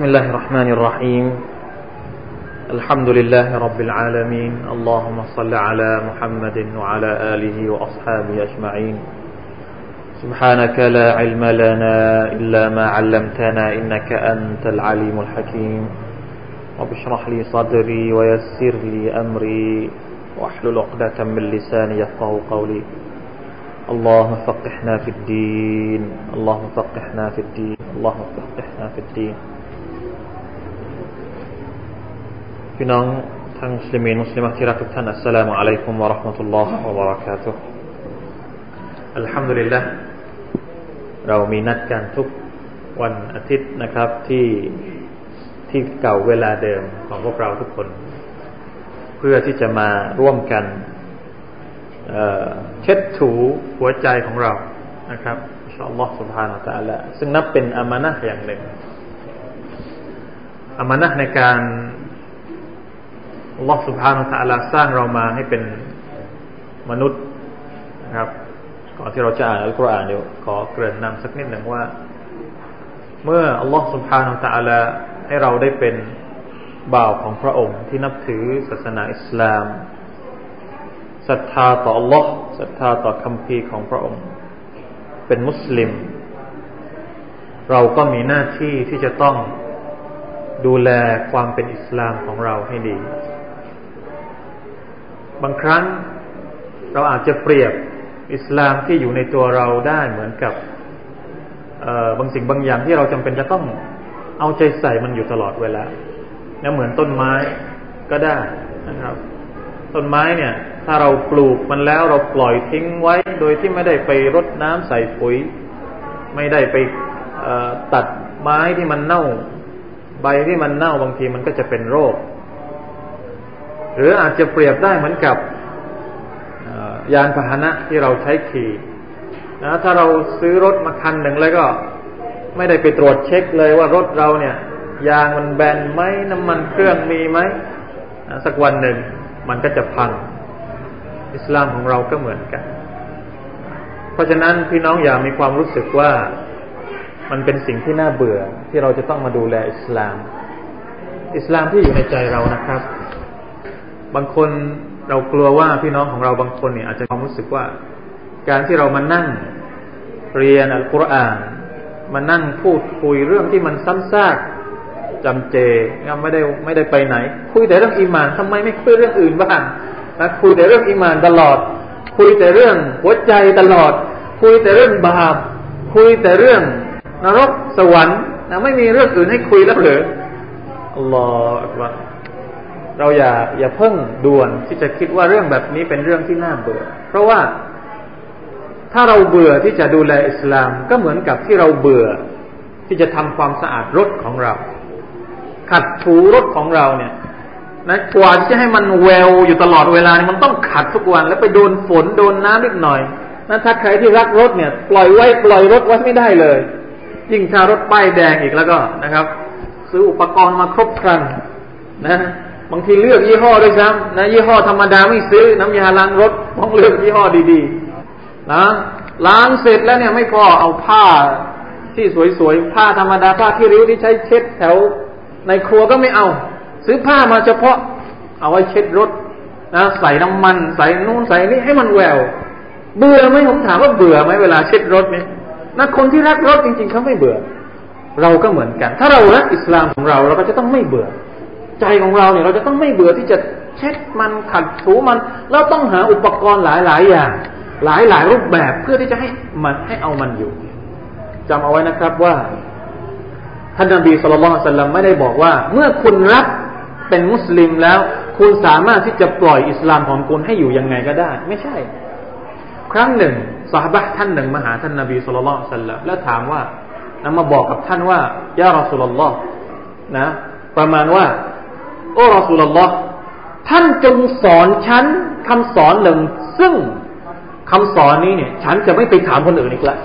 بسم الله الرحمن الرحيم. الحمد لله رب العالمين. اللهم صل على محمد وعلى آله وأصحابه أجمعين. سبحانك لا علم لنا إلا ما علمتنا إنك أنت العليم الحكيم. رب اشرح لي صدري ويسر لي أمري واحلل عقدة من لساني يفقه قولي. اللهم فقهنا في الدين. اللهم فقهنا في الدين. اللهم فقهنا في الدين. พี่น้องทั้งมุสลิมีนมุสลิมที่รักทุกท่านอัสสลามุอะลัยกุมวะราะห์มะตุลลอฮ์วะบะเราะกาตุฮ์อัลฮัมดุลิลละเรามีนัดกันทุกวันอาทิตย์นะครับที่ที่เก่าเวลาเดิมของพวกเราทุกคน เพื่อที่จะมาร่วมกันเช็ดถูหัวใจของเรานะครับอินชาอัลลอฮ์ سبحانه และ تعالى ซึ่งนับเป็นอามานะอย่างหนึ่งอามานะในการ อัลลอฮฺสุบฮานาอัลลอสร้างเรามาให้เป็นมนุษย์นะครับ ก่อนที่เราจะอ่านอัลกุรอานเดี๋ยวขอเกริ่นนำสักนิดหนึ่งว่า เมื่ออัลลอฮฺสุบฮานาอัลลอให้เราได้เป็นบ่าวของพระองค์ที่นับถือศาสนาอิสลามศรัทธาต่ออัลลอฮ์ศรัทธาต่อคำพีของพระองค์ เป็นมุสลิม เราก็มีหน้าที่ที่จะต้องดูแลความเป็นอิสลามของเราให้ดี บางครั้งเราอาจจะเปรียบอิสลามที่อยู่ในตัวเราได้เหมือนกับบางสิ่งบางอย่างที่เราจำเป็นจะต้องเอาใจใส่มันอยู่ตลอดเวลาเนี่ยเหมือนต้นไม้ก็ได้นะครับ ต้นไม้เนี่ย ถ้าเราปลูกมันแล้วเราปล่อยทิ้งไว้ โดยที่ไม่ได้ไปรดน้ำใส่ปุ๋ย ไม่ได้ไปตัดไม้ที่มันเน่า ใบที่มันเน่าบางทีมันก็จะเป็นโรค หรืออาจจะเปรียบได้เหมือนกับยานพาหนะที่เราใช้ขี่นะถ้าเราซื้อรถมาคันหนึ่งแล้วก็ไม่ได้ไปตรวจเช็คเลยว่ารถเราเนี่ย ยางมันแบนไหมน้ำมันเครื่องมีไหมนะสักวันหนึ่งมันก็จะพัง อิสลามของเราก็เหมือนกัน เพราะฉะนั้นพี่น้องอย่ามีความรู้สึกว่ามันเป็นสิ่งที่น่าเบื่อที่เราจะต้องมาดูแลอิสลาม อิสลามที่อยู่ในใจเรานะครับ บางคนเรากลัวว่าพี่น้องของเราบางคนเนี่ยอาจจะความรู้สึกว่า การที่เรามานั่งเรียนอัลกุรอานมานั่งพูดคุยเรื่องที่มันซ้ำซากจำเจไม่ได้ไม่ได้ไปไหน คุยแต่เรื่องอีมานทำไมไม่คุยเรื่องอื่นบ้างนะคุยแต่เรื่องอีมานตลอด คุยแต่เรื่องหัวใจตลอด คุยแต่เรื่องบาปคุยแต่เรื่องนรกสวรรค์นะไม่มีเรื่องอื่นให้คุยแล้วหรืออัลลอฮฺ เราอย่าอย่าเพิ่งด่วนที่จะคิดว่าเรื่องแบบนี้เป็นเรื่องที่น่าเบื่อ เพราะว่าถ้าเราเบื่อที่จะดูแลอิสลามก็เหมือนกับที่เราเบื่อที่จะทำความสะอาดรถของเรา ขัดถูรถของเราเนี่ยนะกว่าจะให้มันแววอยู่ตลอดเวลาเนี่ยมันต้องขัดทุกวัน แล้วไปโดนฝนโดนน้ำนิดหน่อยนะถ้าใครที่รักรถเนี่ย ปล่อยไว้ปล่อยรถไว้ไม่ได้เลย ยิ่งถ้ารถป้ายแดงอีกแล้วก็นะครับ ซื้ออุปกรณ์มาครบครันนะ บางทีเลือกยี่ห้อด้วยซ้ำนะยี่ห้อธรรมดาไม่ซื้อ น้ำยาล้างรถต้องเลือกยี่ห้อดีๆนะล้างเสร็จแล้วเนี่ยไม่พอเอาผ้าที่สวยๆผ้าธรรมดาผ้าที่ริ้วที่ใช้เช็ดแถว ในครัวก็ไม่เอา ซื้อผ้ามาเฉพาะ เอาไว้เช็ดรถนะใส่น้ำมันใส่นู่นใส่นี่ให้มันแวว เบื่อไหมผมถามว่าเบื่อไหมเวลาเช็ดรถเนี่ยนะคนที่รักรถจริงๆเขาไม่เบื่อ เราก็เหมือนกัน ถ้าเรารักอิสลามของเราเราก็จะต้องไม่เบื่อ ใจของเราเนี่ย เราจะต้องไม่เบื่อที่จะเช็ดมันขัดถูมัน แล้วต้องหาอุปกรณ์หลาย ๆ อย่าง หลาย ๆ รูปแบบเพื่อที่จะให้มันให้เอามันอยู่จำเอาไว้นะครับว่าท่านนบีสุลต่านสัลลัมไม่ได้บอกว่า เมื่อคุณรับเป็นมุสลิมแล้ว คุณสามารถที่จะปล่อยอิสลามของคุณให้อยู่ยังไงก็ได้ ไม่ใช่ ครั้งหนึ่งสาบะท่านหนึ่งมาหาท่านนบีสุลต่านสัลลัมแล้วถามว่านำมาบอกกับท่านว่ายารอสุลลอฮ์นะ ประมาณว่า โอ้รอสุลลอฮ์ท่านจงสอนฉันคำสอนหนึ่ง ซึ่งคำสอนนี้เนี่ย ฉันจะไม่ไปถามคนอื่นอีกล้ว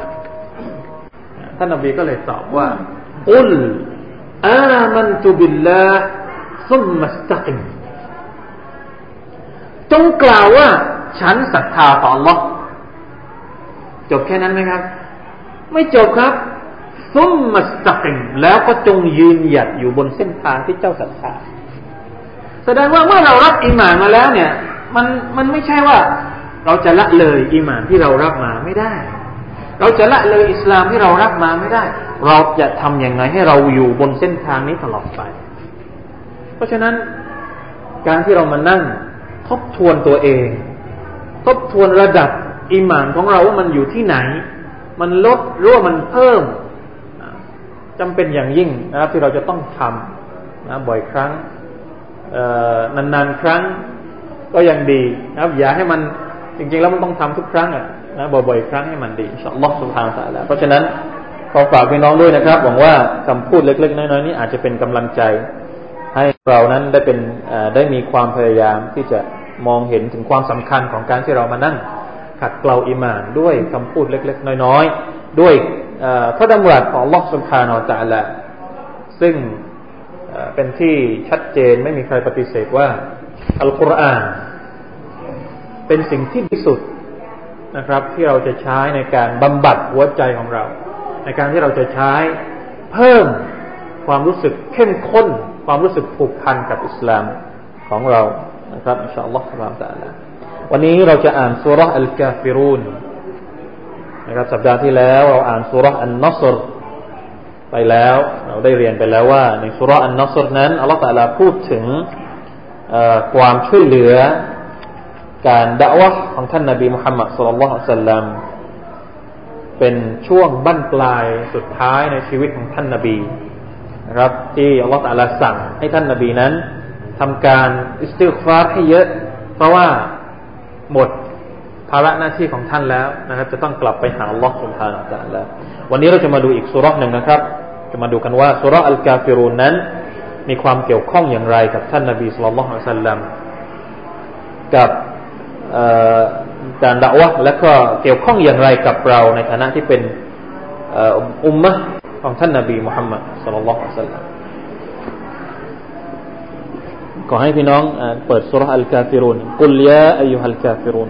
ท่านนบีก็เลยตอบว่าอุลอามันตุบิลลาซุมมัสตักิมจงกล่าวว่า ฉันศรัทธาต่อ Allah จบแค่นั้นไหมครับ ไม่จบครับซุมมัสตักิมแล้วก็จงยืนหยัดอยู่บนเส้นทางที่เจ้าศรัทธา แสดงว่าเมื่อเรารับอิหมานมาแล้วเนี่ย มันมันไม่ใช่ว่า เราจะละเลยอิหมานที่เรารับมาไม่ได้ เราจะละเลยอิสลามที่เรารับมาไม่ได้ เราจะทำยังไงให้เราอยู่บนเส้นทางนี้ตลอดไป เพราะฉะนั้นการที่เรามานั่งทบทวนตัวเอง ทบทวนระดับอิหมานของเราว่ามันอยู่ที่ไหน มันลดหรือว่ามันเพิ่มจำเป็นอย่างยิ่งนะครับที่เราจะต้องทำนะบ่อยครั้ง นานๆครั้งก็ยังดีนะครับ อย่าให้มันจริงๆแล้วมันต้องทำทุกครั้งอะนะบ่อยๆครั้งให้มันดีชอบล็อกสุภาษาแล้วเพราะฉะนั้นขอฝากพี่น้องด้วยนะครับ หวังว่าคำพูดเล็กๆ น้อยๆนี้อาจจะเป็นกำลังใจ ให้เรานั้นได้เป็นได้มีความพยายามที่จะมองเห็นถึงความสำคัญของการที่เรามานั่งขัดเกลาอิมานด้วยคำพูดเล็ก ๆ น้อยๆ ด้วยพระดำรัสของลอสุภาโนจาละซึ่ง เป็นที่ชัดเจนไม่มีใครปฏิเสธว่าอัลกุรอานเป็นสิ่งที่ดีสุดนะครับ ที่เราจะใช้ในการบำบัดหัวใจของเรา ในการที่เราจะใช้เพิ่มความรู้สึกเข้มข้น ความรู้สึกผูกพันกับอิสลามของเรานะครับอินชาอัลลอฮฺสัลลัลลวันนี้เราจะอ่านสุรษอัลกาฟิรูนนะครับสัปดาห์ที่แล้วเราอ่านสุรษอันนัสร ไปแล้ว เราได้เรียนไปแล้วว่า ในสุรอันนัสรนั้นอัลลอฮฺตะลาพูดถึงความช่วยเหลือ การด่าวะของท่านนาบีมุฮัมมัดสุลลัลสัลลัมเป็นช่วงบั้นปลายสุดท้ายในชีวิตของท่านนาบีนะครับ ที่อัลลอฮฺตะลาสั่งให้ท่านนาบีนั้นทำการอิสติฟาร์ให้เยอะ เพราะว่าหมดภาระหน้าที่ของท่านแล้วนะครับ จะต้องกลับไปหาอัลลอฮฺสุบฮานาอัลลอฮฺวันนี้เราจะมาดูอีกสุรษหนึ่งนะครับ จะมาดูกันว่าสุรอัลกาฟิรูนนั้น มีความเกี่ยวข้องอย่างไรกับท่านนาบีสุลต่านละฮ์สัลลัมกับการด่าวะและก็เกี่ยวข้องอย่างไรกับเราในฐานะที่เป็นอุมมะของท่านนาบีมุฮัมมัดสุลลัลลอฮุอะลัยฮิวขอให้พี่น้องเปิดสุรอัลกาฟิรุนกุลยาอายุฮัลกาฟิรุน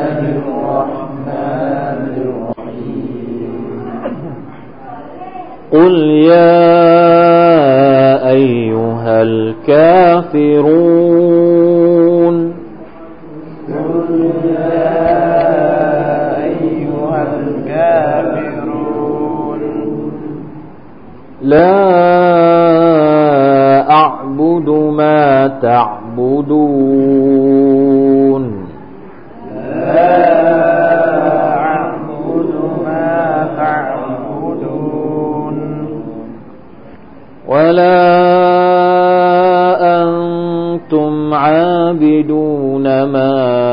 قل يا أيها الكافرون قل يا أيها الكافرون لا أعبد ما تعبدون لا ولا أنتم عابدون ما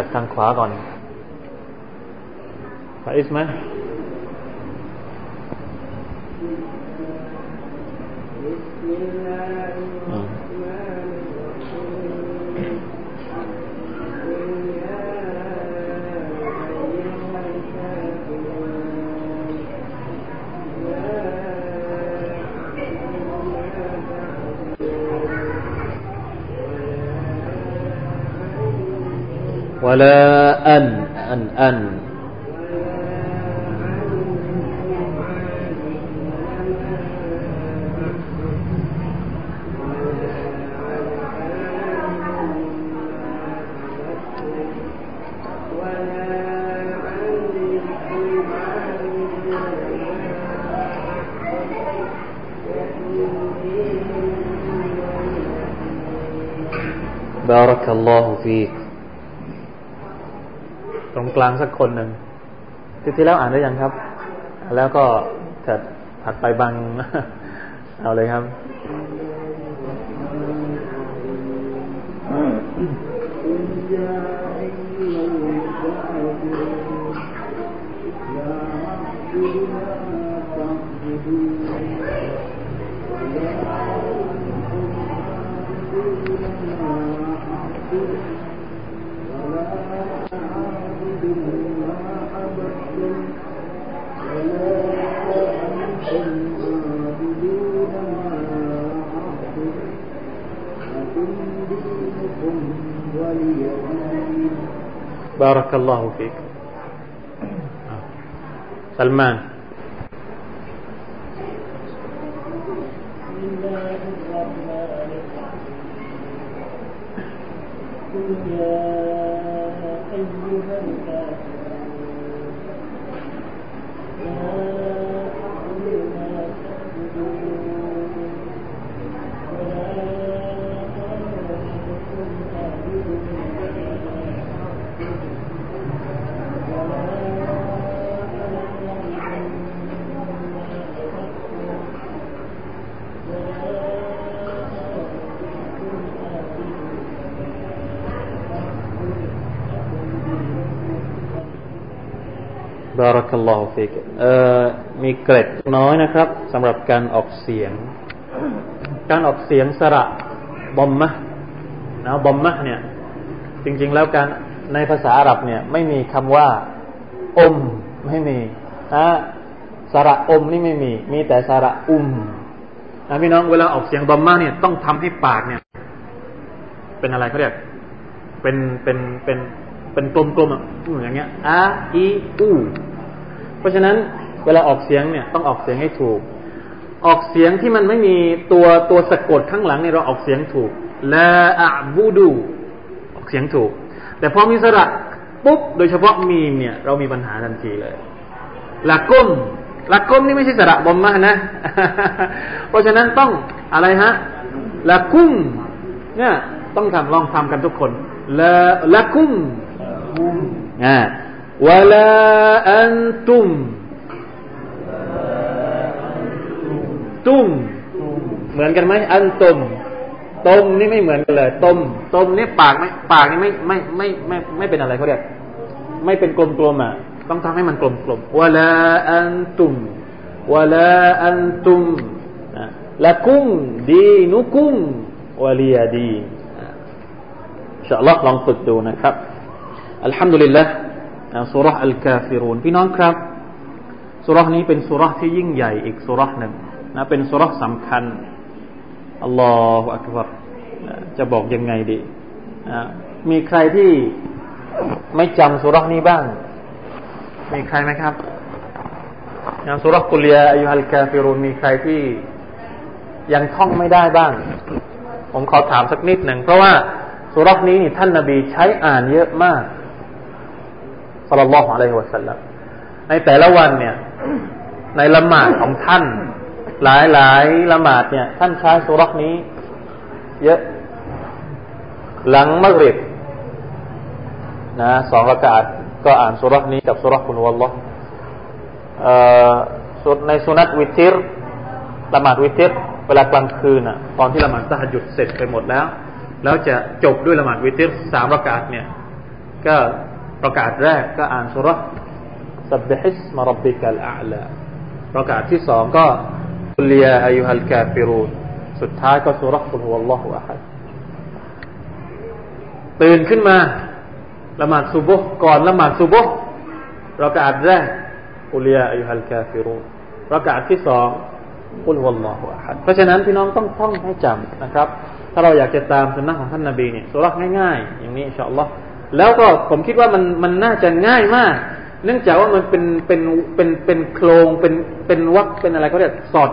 จากทางขวาก่อนไปอิสไหม ولا أن أن أن. بارك الله فيك. กลางสักคนหนึ่งที่ที่แล้วอ่านได้ยังครับ แล้วก็ถัดถัดไปบางเอาเลยครับ بارك الله فيك. سلمان. กัลลอฮุฟิกมีเกร็ดน้อยนะครับสำหรับการออกเสียง การออกเสียงสระบอมมะนะบอมมะเนี่ย จริง ๆ แล้วการในภาษาอาหรับเนี่ยไม่มีคำว่า อม ไม่มีนะสระอมนี่ไม่มี มีแต่สระอุมนะพี่น้องเวลาออกเสียงบอมมะเนี่ยต้องทำให้ปากเนี่ย เป็นอะไรเขาเรียกเป็นเป็นเป็นเป็นกลมๆอะอย่างเงี้ยอาอีอู เพราะฉะนั้นเวลาออกเสียงเนี่ยต้องออกเสียงให้ถูก ออกเสียงที่มันไม่มีตัวตัวสะกดข้างหลังเนี่ยเราออกเสียงถูกละอะบูดู ออกเสียงถูก แต่พอมีสระปุ๊บโดยเฉพาะมีมเนี่ย เรามีปัญหาทันทีเลยละก้มละก้มนี่ไม่ใช่สระบอมมานะ เพราะฉะนั้นต้องอะไรฮะละกุ้มเนี่ยต้องทำลองทำกันทุกคนละละกุ้มอ่า วะลาอันตุมตุมเหมือนกันไหมอันตุมตมนี่ไม่เหมือนกันเลยตมตมนี่ปากไม่ปากนี่ไม่ไม่ไม่ไม่ไม่เป็นอะไรเขาเรียกไม่เป็นกลมๆอะต้องทำให้มันกลมๆวะลาอันตุมวะลาอันตุมละกุมดีนุกุมวะลียดีอินชาอัลลอฮ์ลองฝึกดูนะครับอัลฮัมดุลิลละ สุรษอัลกาฟิรูนพี่น้องครับสุรษนี้เป็นสุรษที่ยิ่งใหญ่อีกสุรษหนึ่งนะเป็นสุรษสำคัญอัลลอฮฺอักบารจะบอกยังไงดีมีใครที่ไม่จำสุรษนี้บ้าง มีใครไหมครับอย่างสุรษกุลียอายุฮัลกาฟิรูนมีใครที่ยังท่องไม่ได้บ้าง ผมขอถามสักนิดหนึ่งเพราะว่าสุรษนี้นี่ท่านนาบีใช้อ่านเยอะมาก สัลลัลลอฮุอะลัยฮิวะสัลลัมในแต่ละวันเนี่ย ในละหมาดของท่าน หลายหลายละหมาดเนี่ย ท่านใช้สุรษนี้ เยอะ หลังมักริบนะสองระกาศก็อ่านสุรษนี้กับสุรษคุณวัลลอฮ์ในสุนัตวิติรละหมาดวิติรเวลากลางคืนอะ ตอนที่ละหมาดตะหยุดเสร็จไปหมดแล้ว แล้วจะจบด้วยละหมาดวิติรสามระกาศเนี่ย ก็ ประกาศแรกก็อ่านสุรษสับบิฮิสมารับบิกัลอาลาประกาศที่สองก็คุลียอายุฮัลกาฟิรูนสุดท้ายก็สุรษกุลฮุวัลลอฮุอะฮัดตื่นขึ้นมาละหมาดซุบุห์ก่อนละหมาดซุบุห์ประกาศแรกกุลียอายุฮัลกาฟิรูนประกาศที่สองกุลฮุวัลลอฮุอะฮัดเพราะฉะนั้นพี่น้องต้องท่องให้จำนะครับ ถ้าเราอยากจะตามสุนนะของท่านนาบีเนี่ยสุรษง่ายๆ อย่างนี้อินชาอัลลอฮ์ แล้วก็ผมคิดว่ามันมันน่าจะง่ายมาก เนื่องจากว่ามันเป็นเป็นเป็นเป็นโครงเป็นเป็นวักเป็นอะไรเขาเรียกสอด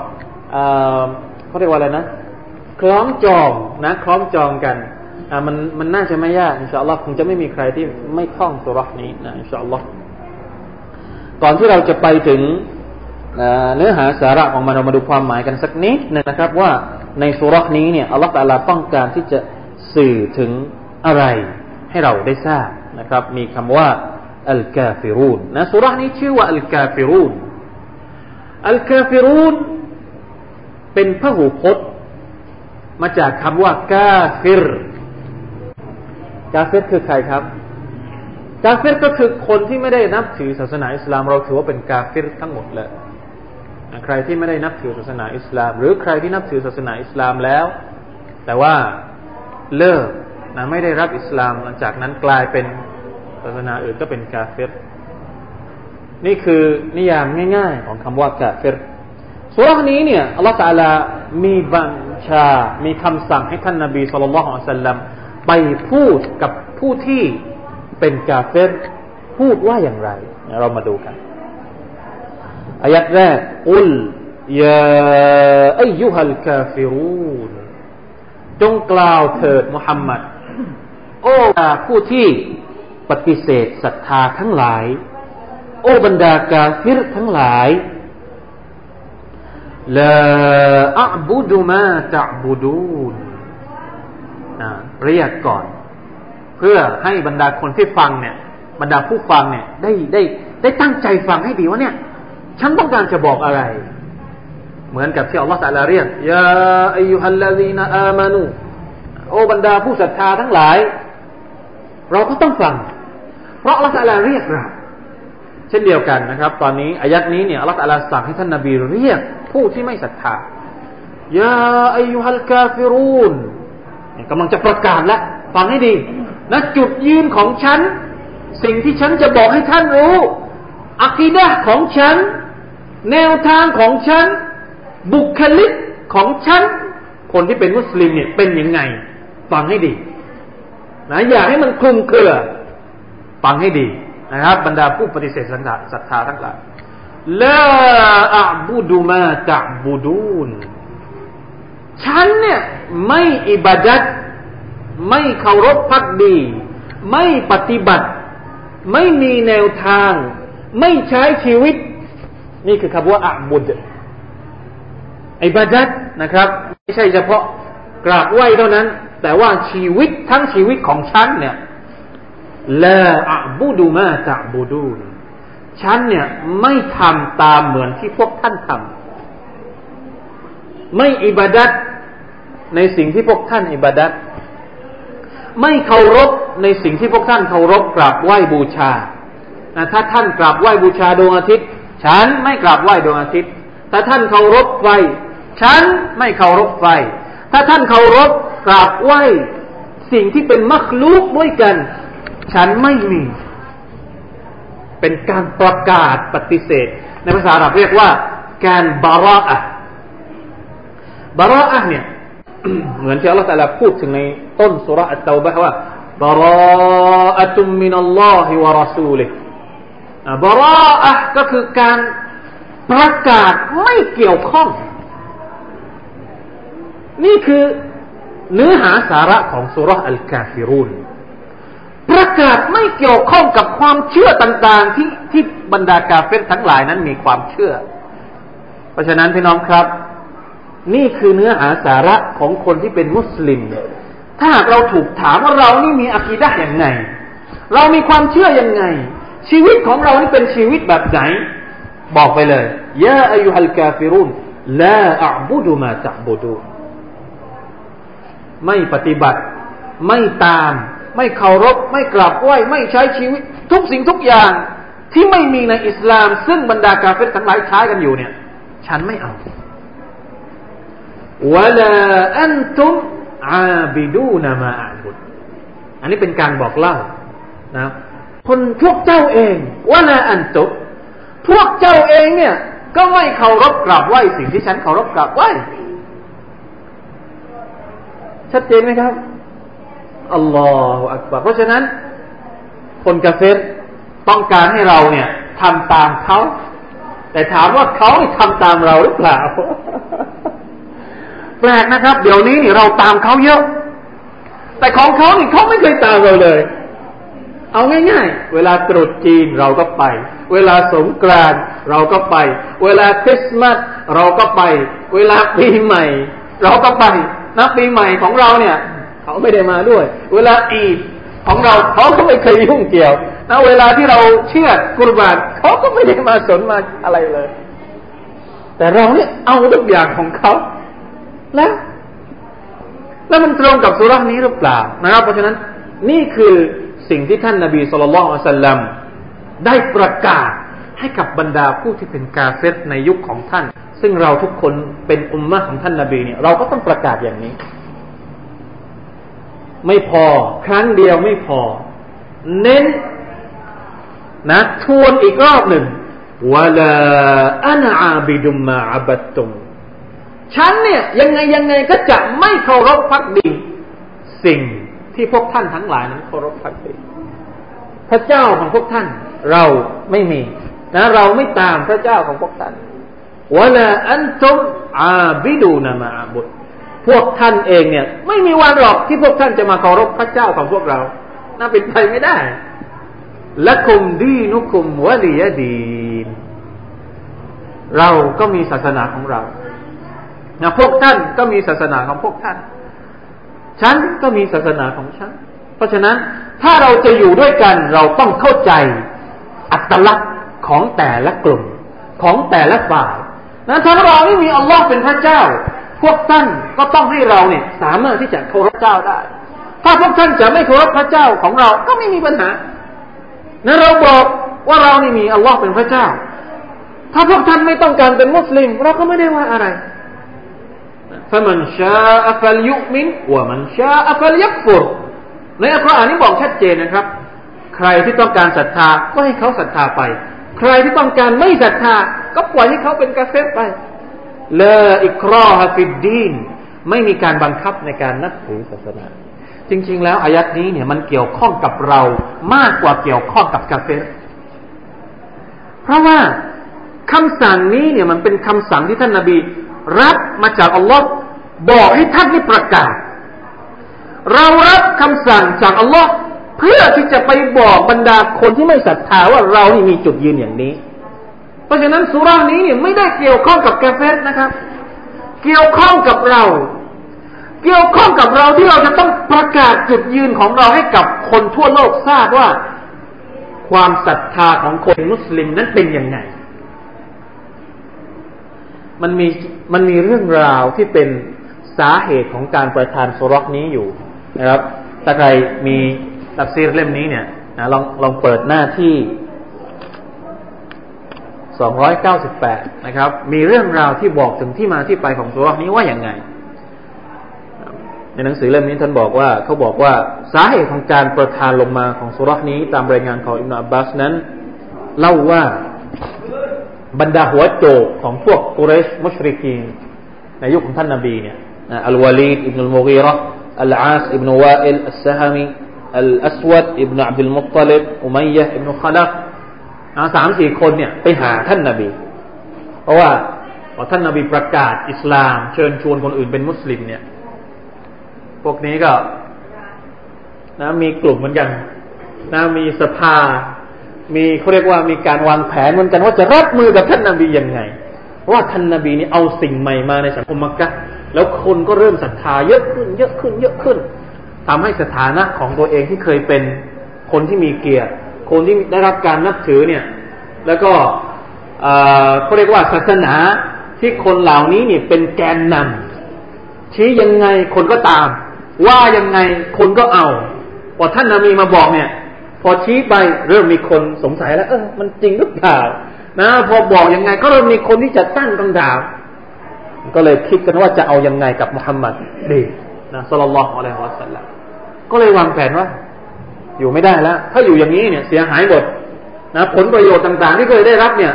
เขาเรียกว่าอะไรนะคล้องจองนะคล้องจองกันอ่ามันมันน่าจะไม่ยากอินชาอัลลอฮ์คงจะไม่มีใครที่ไม่คล่องสุรษนี้นะอินชาอัลลอฮ์ก่อนที่เราจะไปถึงเนื้อหาสาระของมันเรามาดูความหมายกันสักนิดนึงนะครับ ว่าในสุรษนี้เนี่ยอัลลอฮฺตาลาต้องการที่จะสื่อถึงอะไร ให้เราได้ทราบนะครับ มีคำว่าอัลกาฟิรูนนะสูเราะฮฺนี้ชื่อว่าอัลกาฟิรูนอัลกาฟิรูนเป็นพหูพจน์ มาจากคำว่ากาฟิรกาเฟรคือใครครับกาเฟรก็คือคนที่ไม่ได้นับถือศาสนาอิสลาม เราถือว่าเป็นกาเฟรทั้งหมดเลยใครที่ไม่ได้นับถือศาสนาอิสลาม หรือใครที่นับถือศาสนาอิสลามแล้ว แต่ว่าเลิก นะไม่ได้รับอิสลาม หลังจากนั้นกลายเป็นศาสนาอื่นก็เป็นกาเฟรนี่คือนิยามง่าย ๆ ของคำว่ากาเฟรสุรานี้เนี่ยอัลลอฮฺตาลามีบัญชา มีคำสั่งให้ท่านนาบีสุลต่านละฮ์อัลสัลลัมไปพูดกับผู้ที่เป็นกาเฟรพูดว่าอย่างไร เรามาดูกันอายัดแรกอุลยาอายุฮัลกาฟิรูนจงกล่าวเถิดมุฮัมมัด โอ้ผู้ที่ปฏิเสธศรัทธาทั้งหลาย โอ้บรรดากาฟิรทั้งหลายลาอับดุมาตะบุดูนเรียกก่อน เพื่อให้บรรดาคนที่ฟังเนี่ย บรรดาผู้ฟังเนี่ย ได้ได้ ได้ตั้งใจฟังให้ดีว่าเนี่ย ฉันต้องการจะบอกอะไร เหมือนกับที่อัลลอฮฺตะลาเรียกยาอายุฮัลลาซีนอามานูโอบรรดาผู้ศรัทธาทั้งหลาย เราก็ต้องฟัง เพราะอัลลอฮฺเรียกเราเช่นเดียวกันนะครับ ตอนนี้อายัดนี้เนี่ยอัลลอฮฺสั่งให้ท่านนบีเรียกผู้ที่ไม่ศรัทธายาอายุฮัลกาฟิรูนกำลังจะประกาศแล้วฟังให้ดีนะจุดยืนของฉัน สิ่งที่ฉันจะบอกให้ท่านรู้อักีดะของฉัน แนวทางของฉัน บุคลิกของฉัน คนที่เป็นมุสลิมเนี่ยเป็นยังไง ฟังให้ดี นะอย่าให้มันคลุมเครือฟังให้ดีนะครับ บรรดาผู้ปฏิเสธศรัทธาทั้งหลายลาอับุดุมาตะบุดูนฉันเนี่ยไม่อิบาดัตไม่เคารพพักดี ไม่ปฏิบัติ ไม่มีแนวทาง ไม่ใช้ชีวิต นี่คือคำว่าอับุดอิบาดัตนะครับ ไม่ใช่เฉพาะกราบไหว้เท่านั้น แต่ว่าชีวิตทั้งชีวิตของฉันเนี่ยละอับุดูมาตะบูดูนฉันเนี่ยไม่ทำตามเหมือนที่พวกท่านทำไม่อิบาดัตในสิ่งที่พวกท่านอิบาดัตไม่เคารพในสิ่งที่พวกท่านเคารพกราบไหว้บูชา ถ้าท่านกราบไหว้บูชาดวงอาทิตย์ ฉันไม่กราบไหว้ดวงอาทิตย์ ถ้าท่านเคารพไฟ ฉันไม่เคารพไฟ ถ้าท่านเคารพ ราบไหว้สิ่งที่เป็นมักลุกด้วยกัน ฉันไม่มี เป็นการประกาศปฏิเสธ ในภาษาอาหรับเรียกว่า การบาระอะบาระอะเนี่ยเหมือนที่อัลลอฮฺตะลาพูดถึงในต้นสุรอัตตาบะว่าบาราอะตุมมินัลลอฮิวะรอซูลิบาราอะก็คือการประกาศไม่เกี่ยวข้อง นี่คือ เนื้อหาสาระของสุรอัลกาฟิรุนประกาศไม่เกี่ยวข้องกับความเชื่อต่าง ๆ ที่ที่บรรดากาเฟรทั้งหลายนั้นมีความเชื่อ เพราะฉะนั้นพี่น้องครับ นี่คือเนื้อหาสาระของคนที่เป็นมุสลิม ถ้าหากเราถูกถามว่าเรานี่มีอะกีดะอย่างไง เรามีความเชื่อยังไง ชีวิตของเรานี่เป็นชีวิตแบบไหน บอกไปเลยยาอายุฮัลกาฟิรุนลาอับบุดุมาจับุดู ไม่ปฏิบัติ ไม่ตาม ไม่เคารพ ไม่กราบไหว้ ไม่ใช้ชีวิต ทุกสิ่งทุกอย่างที่ไม่มีในอิสลาม ซึ่งบรรดากาเฟตทั้งหลายใช้กันอยู่เนี่ย ฉันไม่เอาวะลาอันตุมอาบิดูนามาอาบุดอันนี้เป็นการบอกเล่านะคนพวกเจ้าเองวะลาอันตุพวกเจ้าเองเนี่ย ก็ไม่เคารพกราบไหว้สิ่งที่ฉันเคารพกราบไหว้ ชัดเจนไหมครับอัลลอฮฺอักบารเพราะฉะนั้น คนกาเฟรต้องการให้เราเนี่ยทำตามเขา แต่ถามว่าเขาทำตามเราหรือเปล่า แปลกนะครับ เดี๋ยวนี้เราตามเขาเยอะ แต่ของเขานี่เขาไม่เคยตามเราเลย เอาง่าย ๆ เวลาตรุษจีนเราก็ไป เวลาสงกรานต์เราก็ไป เวลาคริสต์มาสเราก็ไป เวลาปีใหม่ เราก็ไป นับปีใหม่ของเราเนี่ย เขาไม่ได้มาด้วย เวลาอีดของเราเขาก็ไม่เคยยุ่งเกี่ยวนะเวลาที่เราเชื่อกุรบานเขาก็ไม่ได้มาสนมาอะไรเลย แต่เราเนี่ยเอาทุกอย่างของเขาแล้วแล้วมันตรงกับสุรานี้หรือเปล่านะครับ เพราะฉะนั้นนี่คือสิ่งที่ท่านนาบีสุลต่านสัลลัมได้ประกาศให้กับบรรดาผู้ที่เป็นกาเฟตในยุคของท่าน ซึ่งเราทุกคนเป็นอุมมะของท่านนาบีเนี่ยเราก็ต้องประกาศอย่างนี้ ไม่พอ ครั้งเดียวไม่พอ เน้น นะทวนอีกรอบหนึ่งวะลาอันอาบิดุมมาอับตุมฉันเนี่ย ยังไงยังไงก็จะไม่เคารพพักดี สิ่งที่พวกท่านทั้งหลายนั้นเคารพพักดี พระเจ้าของพวกท่าน เราไม่มี นะ เราไม่ตามพระเจ้าของพวกท่าน วะลาอันตุมอาบิดูนามาบุตพวกท่านเองเนี่ย ไม่มีวันหรอกที่พวกท่านจะมาเคารพพระเจ้าของพวกเรา น่าเป็นไปไม่ได้ละคุมดีนุคุมวะลียดีนเราก็มีศาสนาของเรานะพวกท่านก็มีศาสนาของพวกท่าน ฉันก็มีศาสนาของฉัน เพราะฉะนั้นถ้าเราจะอยู่ด้วยกันเราต้องเข้าใจอัตลักษณ์ของแต่ละกลุ่มของแต่ละฝ่าย นะถ้าเราไม่มีอัลลอฮ์เป็นพระเจ้า พวกท่านก็ต้องให้เราเนี่ย สามารถที่จะเคารพเจ้าได้ ถ้าพวกท่านจะไม่เคารพพระเจ้าของเรา ก็ไม่มีปัญหานะเราบอกว่าเรานี่มีอัลลอฮ์เป็นพระเจ้า ถ้าพวกท่านไม่ต้องการเป็นมุสลิม เราก็ไม่ได้ว่าอะไร فمن شاء فليؤمن ومن شاء فليكفر ในอัลกุรอานนี้บอกชัดเจนนะครับ ใครที่ต้องการศรัทธาก็ให้เขาศรัทธาไป ใครที่ต้องการไม่ศรัทธา ก็ปล่อยให้เขาเป็นกาเฟรไปเลออิกรอฮฟิดดีนไม่มีการบังคับในการนับถือศาสนา จริง ๆ แล้วอายัดนี้เนี่ยมันเกี่ยวข้องกับเรามากกว่าเกี่ยวข้องกับกาเฟรเพราะว่าคำสั่งนี้เนี่ยมันเป็นคำสั่งที่ท่านนาบี รับมาจากอัลลอฮ์บอกให้ท่านนี่ประกาศ เรารับคำสั่งจากอัลลอฮ์ เพื่อที่จะไปบอกบรรดาคนที่ไม่ศรัทธาว่าเรานี่มีจุดยืนอย่างนี้ เพราะฉะนั้นสุรานี้เนี่ยไม่ได้เกี่ยวข้องกับกาเฟสนะครับ เกี่ยวข้องกับเรา เกี่ยวข้องกับเราที่เราจะต้องประกาศจุดยืนของเราให้กับคนทั่วโลกทราบว่า ความศรัทธาของคนมุสลิมนั้นเป็นยังไง มันมีมันมีเรื่องราวที่เป็นสาเหตุของการประทานสุรกนี้อยู่นะครับ ถ้าใครมี ตักซีรเล่มนี้เนี่ยนะลองลองเปิดหน้าที่ 298 นะครับ มีเรื่องราวที่บอกถึงที่มาที่ไปของสุรกนี้ว่าอย่างไง ในหนังสือเล่มนี้ท่านบอกว่าเขาบอกว่าสาเหตุของการประทานลงมาของสุรกนี้ตามรายงานของอิมนาอับบาสนั้น เล่าว่าบรรดาหัวโจกของพวกกุเรชมุชริกีนในยุคของท่านนาบีเนี่ยอัลวาลีดอิบนุลมุกีระอัลอาสอิบนุวาอิลอัสซฮามี อัลอัสวัดอิบนุอับดุลมุตตลิบอุมัยยะอิบนุขลักสามสี่คนเนี่ยไปหาท่านนาบี เพราะว่าพอท่านนาบีประกาศอิสลาม เชิญชวนคนอื่นเป็นมุสลิมเนี่ย พวกนี้ก็นะมีกลุ่มเหมือนกันนะมีสภา มีเขาเรียกว่ามีการวางแผนเหมือนกันว่าจะรับมือกับท่านนาบียังไง เพราะว่าท่านนาบีนี่เอาสิ่งใหม่มาในสังคมมักกะแล้วคนก็เริ่มศรัทธาเยอะขึ้น เยอะขึ้น เยอะขึ้น ทำให้สถานะของตัวเองที่เคยเป็นคนที่มีเกียรติ คนที่ได้รับการนับถือเนี่ย แล้วก็เขาเรียกว่าศาสนาที่คนเหล่านี้เนี่ยเป็นแกนนำชี้ยังไงคนก็ตาม ว่ายังไงคนก็เอาพอท่านนาบีมาบอกเนี่ย พอชี้ไปเริ่มมีคนสงสัยแล้ว เออมันจริงหรือเปล่านะพอบอกยังไงก็เริ่มมีคนที่จะตั้งคำถามก็เลยคิดกันว่าจะเอายังไงกับมุฮัมมัดดีนะสุลลัลลอฮุอะลัยฮิวะสัลลัม ก็เลยวางแผนว่า อยู่ไม่ได้แล้ว ถ้าอยู่อย่างนี้เนี่ย เสียหายหมดนะผลประโยชน์ต่าง ๆ ที่เคยได้รับเนี่ย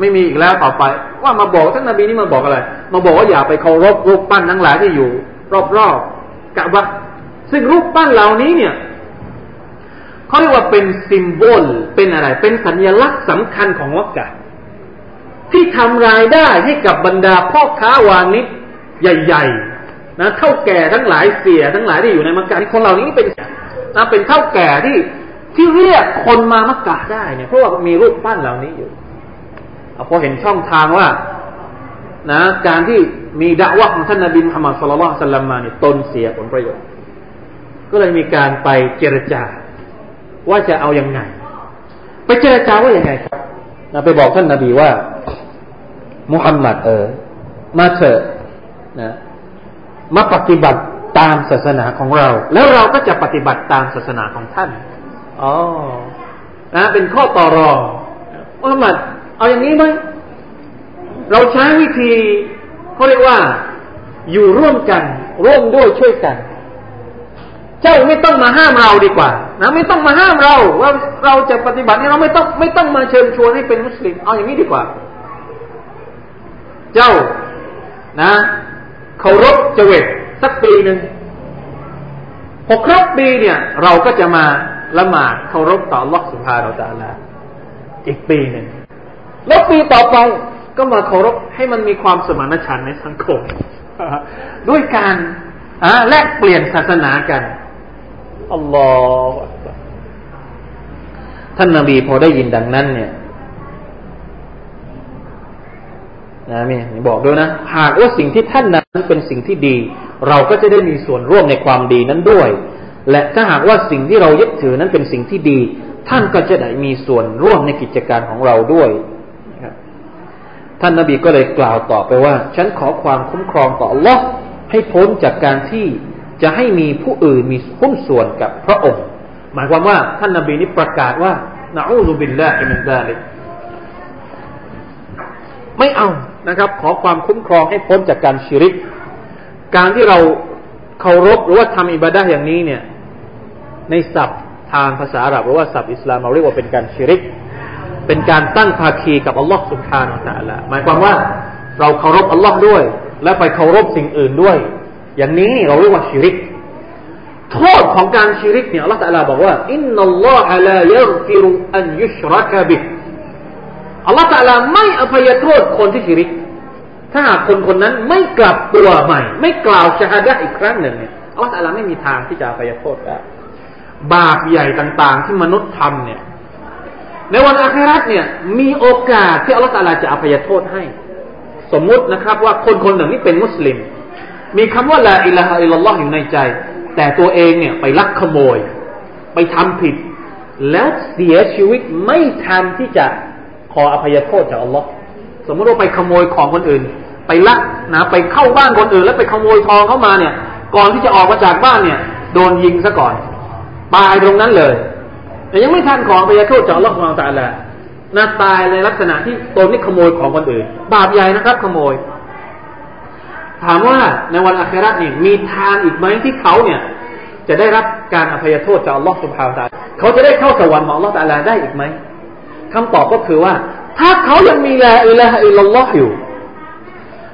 ไม่มีอีกแล้วต่อไป ว่ามาบอกท่านนบีนี่มาบอกอะไร มาบอกว่าอย่าไปเคารพรูปปั้นทั้งหลายที่อยู่ รอบๆกะบะซึ่งรูปปั้นเหล่านี้เนี่ยเขาเรียกว่าเป็นซิมโบลเป็นอะไร เป็นสัญลักษณ์สำคัญของมักกะที่ทำรายได้ให้กับบรรดาพ่อค้าวานิชใหญ่ ๆ นะเท่าแก่ทั้งหลายเสียทั้งหลายที่อยู่ในมักกะที่คนเหล่านี้เป็นนะเป็นเท่าแก่ที่ที่เรียกคนมามักกะได้เนี่ยเพราะว่ามีรูปปั้นเหล่านี้อยู่พอเห็นช่องทางว่านะการที่มีดาวะของท่านนบีมุฮัมมัดสุลลัลสัลลัมมาเนี่ยตนเสียผลประโยชน์ ก็เลยมีการไปเจรจา ว่าจะเอาอยัางไง ไปเจรจาว่าอย่างไงครับนะไปบอกท่านนบีว่า มุฮัมมัดเออมาเถอะนะ มาปฏิบัติตามศาสนาของเรา แล้วเราก็จะปฏิบัติตามศาสนาของท่านอ๋อนะเป็นข้อต่อรองมุฮัมมัดเอาอย่างนี้ไหมเราใช้วิธีเขาเรียกว่า อยู่ร่วมกัน ร่วมด้วยช่วยกัน เจ้าไม่ต้องมาห้ามเราดีกว่า นะ ไม่ต้องมาห้ามเรา ว่าเราจะปฏิบัตินี่เราไม่ต้องไม่ต้องมาเชิญชวนให้เป็นมุสลิม เอาอย่างนี้ดีกว่า เจ้านะ เคารพเจวิตสักปีหนึ่งพอครบปีเนี่ย เราก็จะมาละหมาดเคารพต่อลอกสุภาเราจะละอีกปีหนึ่งแล้วปีต่อไปก็มาเคารพให้มันมีความสมานฉันท์ในสังคม ด้วยการแลกเปลี่ยนศาสนากันอัลลอฮฺท่านนาบีพอได้ยินดังนั้นเนี่ย นะมีบอกด้วยนะ หากว่าสิ่งที่ท่านนั้นเป็นสิ่งที่ดี เราก็จะได้มีส่วนร่วมในความดีนั้นด้วย และถ้าหากว่าสิ่งที่เรายึดถือนั้นเป็นสิ่งที่ดี ท่านก็จะได้มีส่วนร่วมในกิจการของเราด้วยท่านนาบีก็เลยกล่าวต่อไปว่า ฉันขอความคุ้มครองต่อ Allah ให้พ้นจากการที่จะให้มีผู้อื่นมีหุ้นส่วนกับพระองค์ หมายความว่าท่านนาบีนี้ประกาศว่านะอูซุบิลลาฮิมินซาลิก ไม่เอานะครับ ขอความคุ้มครองให้พ้นจากการชิริก การที่เราเคารพหรือว่าทำอิบาดะอย่างนี้เนี่ย ในศัพท์ทางภาษาอาหรับหรือว่าศัพท์อิสลามเราเรียกว่าเป็นการชิริก เป็นการตั้งภาคีกับอัลลอฮ์สุบฮานาอัลลอฮ์หมายความว่าเราเคารพอัลลอฮ์ด้วย และไปเคารพสิ่งอื่นด้วย อย่างนี้เราเรียกว่าชิริกโทษของการชิริกเนี่ยอัลลอฮ์ตะลาบอกว่าอินนัลลอฮะลายัฟิรุอันยุชรักบิ อัลลอฮ์ตะลาไม่อภัยโทษคนที่ชิริก ถ้าหากคนคนนั้นไม่กลับตัวใหม่ ไม่กล่าวชาฮดะอีกครั้งหนึ่งเนี่ยอัลลอฮ์ตะลาไม่มีทางที่จะอภัยโทษได้บาปใหญ่ต่าง ๆ ที่มนุษย์ทำเนี่ย ในวันอาคราตเนี่ย มีโอกาสที่อัลลอฮฺตาลาจะอภัยโทษให้ สมมุตินะครับ ว่าคนคนหนึ่งนี่เป็นมุสลิม มีคำว่าละอิละฮะอิลลัลลอฮ์อยู่ในใจ แต่ตัวเองเนี่ยไปลักขโมย ไปทำผิด แล้วเสียชีวิตไม่ทันที่จะ ขออภัยโทษจากอัลลอฮ์สมมติว่าไปขโมยของคนอื่น ไปลักนะไปเข้าบ้านคนอื่น แล้วไปขโมยทองเข้ามาเนี่ย ก่อนที่จะออกมาจากบ้านเนี่ย โดนยิงซะก่อน ตายตรงนั้นเลย แต่ยังไม่ทันของไปยโทษจากอัลลอฮฺของตาละน่าตายในลักษณะที่ตนนี่ขโมยของคนอื่น บาปใหญ่นะครับ ขโมย ถามว่าในวันอัครานี่มีทางอีกไหมที่เขาเนี่ยจะได้รับการอภัยโทษจากอัลลอฮฺสุบฮาวตาเขาจะได้เข้าสวรรค์ของอัลลอฮฺตาลาได้อีกไหม คำตอบก็คือว่า ถ้าเขายังมีลาอิลาฮอิลลอฮ์อยู่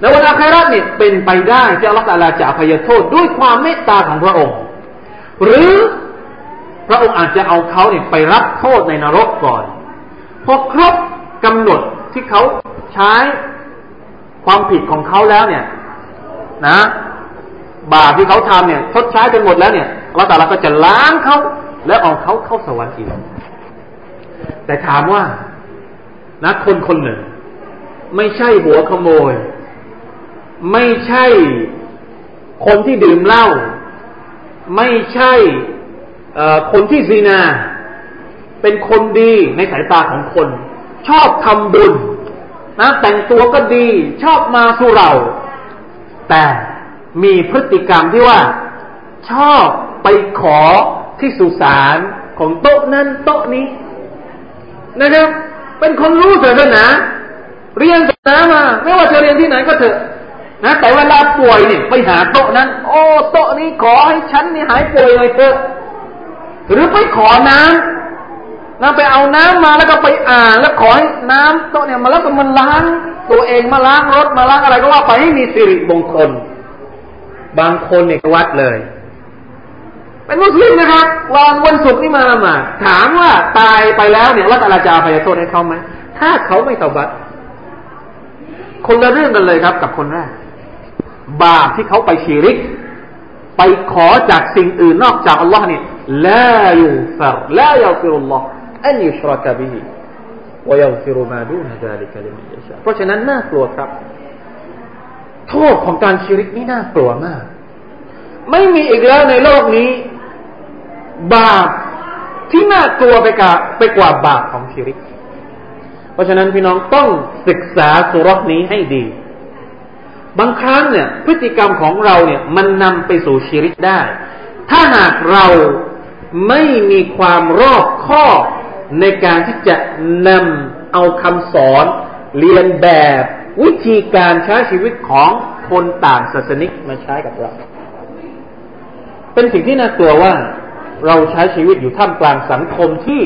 ในวันอัคราเนี่ยเป็นไปได้ที่อัลลอฮฺจะอภัยโทษด้วยความเมตตาของพระองค์ หรือพระองค์อาจจะเอาเขาเนี่ยไปรับโทษในนรกก่อนพอครบกำหนดที่เขาใช้ความผิดของเขาแล้วเนี่ย นะ บาปที่เขาทำเนี่ยทดใช้จนหมดแล้วเนี่ยเราแต่เราก็จะล้างเขาแล้วเอาเขาเข้าสวรรค์อีก แต่ถามว่านะคนคนหนึ่ง ไม่ใช่หัวขโมย ไม่ใช่คนที่ดื่มเหล้าไม่ใช่คนที่ซีนา เป็นคนดีในสายตาของคน ชอบทำบุญนะแต่งตัวก็ดี ชอบมาสู่เรา แต่มีพฤติกรรมที่ว่า ชอบไปขอที่สุสานของโต๊ะนั้นโต๊ะนี้ นะครับ เป็นคนรู้ศาสนา เรียนศาสนามา ไม่ว่าจะเรียนที่ไหนก็เถอะนะแต่เวลาป่วยเนี่ยไปหาโต๊ะนั้น โอ้โต๊ะนี้ขอให้ฉันนี่หายป่วยเลยเถอะหรือไปขอน้ำแล้วไปเอาน้ำมาแล้วก็ไปอ่านแล้วขอให้น้ำโต๊ะเนี่ยมาแล้วก็มันล้าง ตัวเองมาล้างรถมาล้างอะไรก็ว่าไปให้มีสิริมงคล บางคนเนี่ยวัดเลย เป็นมุสลิมนะครับวันวันศุกร์นี่มามาถามว่าตายไปแล้วเนี่ยอัลลอฮ์ตะอาลาจะอภัยโทษให้เขาไหมถ้าเขาไม่เตาบัตคนละเรื่องกันเลยครับ กับคนแรก บาปที่เขาไปชิริก ไปขอจากสิ่งอื่นนอกจากอัลลอฮ์เนี่ยلا يغفر لا يغفر الله أن يشرك به ويغفر ما دون ذلك لمن يشاءเพราะฉะนั้นน่ากลัวครับ โทษของการชีริกนี่น่ากลัวมาก ไม่มีอีกแล้วในโลกนี้ บาปที่น่ากลัวไปกว่าไปกว่าบาปของชีริก เพราะฉะนั้นพี่น้องต้องศึกษาสุรษนี้ให้ดี บางครั้งเนี่ยพฤติกรรมของเราเนี่ยมันนำไปสู่ชีริกได้ ถ้าหากเราไม่มีความรอบคอบในการที่จะนำเอาคำสอนเรียนแบบวิธีการใช้ชีวิตของคนต่างศาสนิกมาใช้กับเรา เป็นสิ่งที่น่ากลัวว่า เราใช้ชีวิตอยู่ท่ามกลางสังคมที่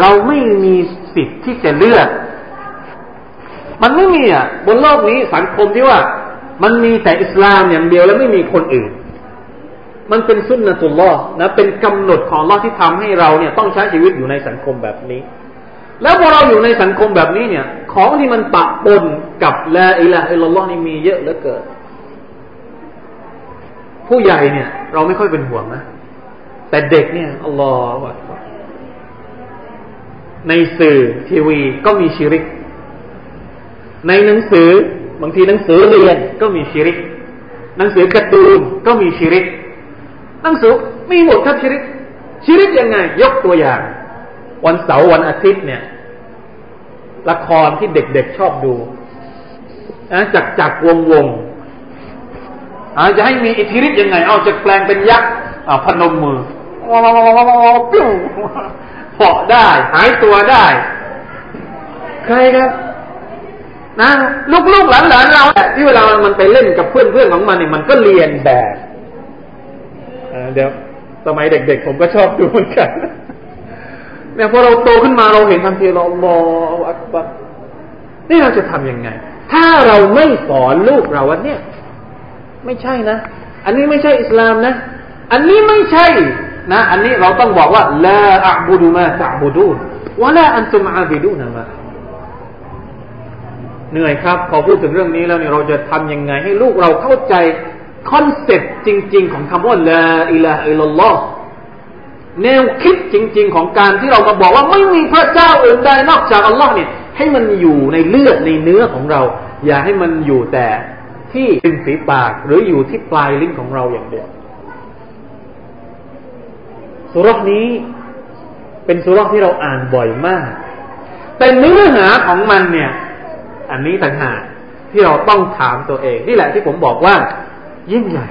เราไม่มีสิทธิ์ที่จะเลือก มันไม่มีอะบนโลกนี้สังคมที่ว่า มันมีแต่อิสลามอย่างเดียวแล้วไม่มีคนอื่น มันเป็นสุนนะตุลลอฮ์นะเป็นกำหนดของลอที่ทำให้เราเนี่ย ต้องใช้ชีวิตอยู่ในสังคมแบบนี้ แล้วพอเราอยู่ในสังคมแบบนี้เนี่ย ของที่มันปะปนกับละอิละอิลลอฮ์นี่มีเยอะเหลือเกินผู้ใหญ่เนี่ย เราไม่ค่อยเป็นห่วงนะ แต่เด็กเนี่ยอัลลอฮฺในสื่อทีวีก็มีชิริก ในหนังสือบางทีหนังสือเรียนก็มีชิริก หนังสือการ์ตูนก็มีชิริก หนังสือมีหมดครับชิริก ชิริกยังไง ยกตัวอย่าง วันเสาร์วันอาทิตย์เนี่ย ละครที่เด็กๆชอบดูนะจักจักวงวงอาจะให้มีอิทธิฤทธิ์ยังไง เอาจะแปลงเป็นยักษ์พนมมือ ปิ้วเหาะได้ หายตัวได้ ใครครับนะลูกๆหลานๆเราที่เวลามันไปเล่นกับเพื่อนๆของมันเนี่ยมันก็เรียนแบบเดี๋ยวสมัยเด็ก ๆ ผมก็ชอบดูเหมือนกันเนี่ยพอเราโตขึ้นมาเราเห็นทันทีเรามออักบัตนี่เราจะทำยังไง ถ้าเราไม่สอนลูกเราว่าเนี่ย ไม่ใช่นะ อันนี้ไม่ใช่อิสลามนะ อันนี้ไม่ใช่ นะอันนี้เราต้องบอกว่าลาอับดุมาตะบูดูนวะลาอันตุมอาบิดูนะมาเหนื่อยครับพอพูดถึงเรื่องนี้แล้วเนี่ยเราจะทำยังไง ให้ลูกเราเข้าใจconcept จริง ๆ ของคำว่าلا إله إلا اللهแนวคิดจริง ๆ ของการที่เรามาบอกว่าไม่มีพระเจ้าอื่นใดนอกจากอัลลอฮ์เนี่ยให้มันอยู่ในเลือดในเนื้อของเรา อย่าให้มันอยู่แต่ที่ริมฝีปากหรืออยู่ที่ปลายลิ้นของเราอย่างเดียว สูเราะฮ์นี้เป็นสูเราะฮ์ที่เราอ่านบ่อยมาก แต่เนื้อหาของมันเนี่ย อันนี้ต่างหากที่เราต้องถามตัวเอง นี่แหละที่ผมบอกว่า ยิ่งใหญ่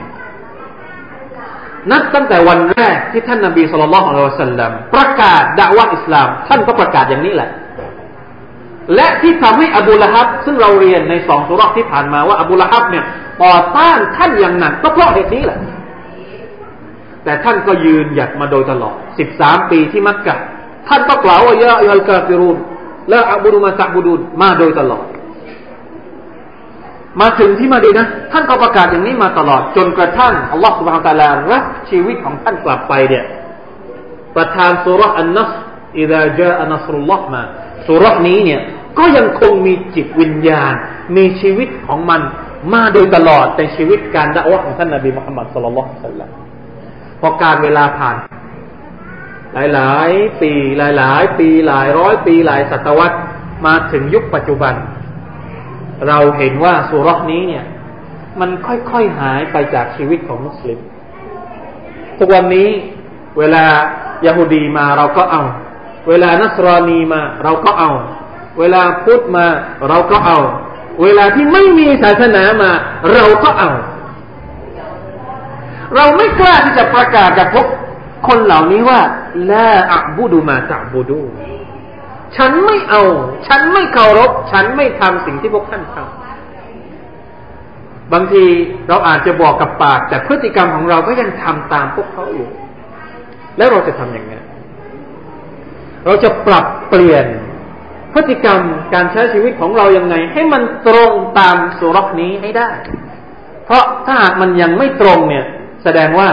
นับตั้งแต่วันแรกที่ท่านนาบีสุลต่านของเราสัลลัมประกาศด่าว่าอิสลาม ท่านก็ประกาศอย่างนี้แหละ และที่ทำให้อบูละฮับ ซึ่งเราเรียนในสองสุรษที่ผ่านมาว่าอบูละฮับเนี่ยต่อต้านท่านอย่างหนักก็เพราะเหตุนี้แหละ แต่ท่านก็ยืนหยัดมาโดยตลอดสิบสามปีที่มักกะ ท่านก็กล่าวว่ายาอัลกาฟิรูนและอับุรุมาสักบุดุนมาโดยตลอด มาถึงที่มาดีนะ ท่านก็ประกาศอย่างนี้มาตลอด จนกระทั่งอัลลอฮฺสุบฮานตะลารับชีวิตของท่านกลับไปเนี่ยประทานสุรอันนัสอิดะจาอันัสรุลลอฮ์มาสุรนี้เนี่ยก็ยังคงมีจิตวิญญาณ มีชีวิตของมันมาโดยตลอดในชีวิตการด่าวะของท่านนบีมุฮัมมัดสุลลัลลอฮุอะลัยฮิสัลลัม พอการเวลาผ่าน หลายหลายปีหลายหลายปีหลายร้อยปีหลายศตวรรษมาถึงยุคปัจจุบัน เราเห็นว่าสุรษนี้เนี่ย มันค่อย ๆ หายไปจากชีวิตของมุสลิมทุกวันนี้เวลายาฮูดีมาเราก็เอา เวลานัสรานีมา เราก็เอา เวลาพุทธมา เราก็เอา เวลาที่ไม่มีศาสนามา เราก็เอา เราไม่กล้าที่จะประกาศกับพวกคนเหล่านี้ว่าละอับูดูมาตะบูดูฉันไม่เอา ฉันไม่เคารพ ฉันไม่ทำสิ่งที่พวกท่านทำบางทีเราอาจจะบอกกับปาก แต่พฤติกรรมของเราก็ยังทำตามพวกเขาอยู่ แล้วเราจะทำยังไง เราจะปรับเปลี่ยนพฤติกรรมการใช้ชีวิตของเรายังไง ให้มันตรงตามสุรษนี้ให้ได้ เพราะถ้าหากมันยังไม่ตรงเนี่ย แสดงว่า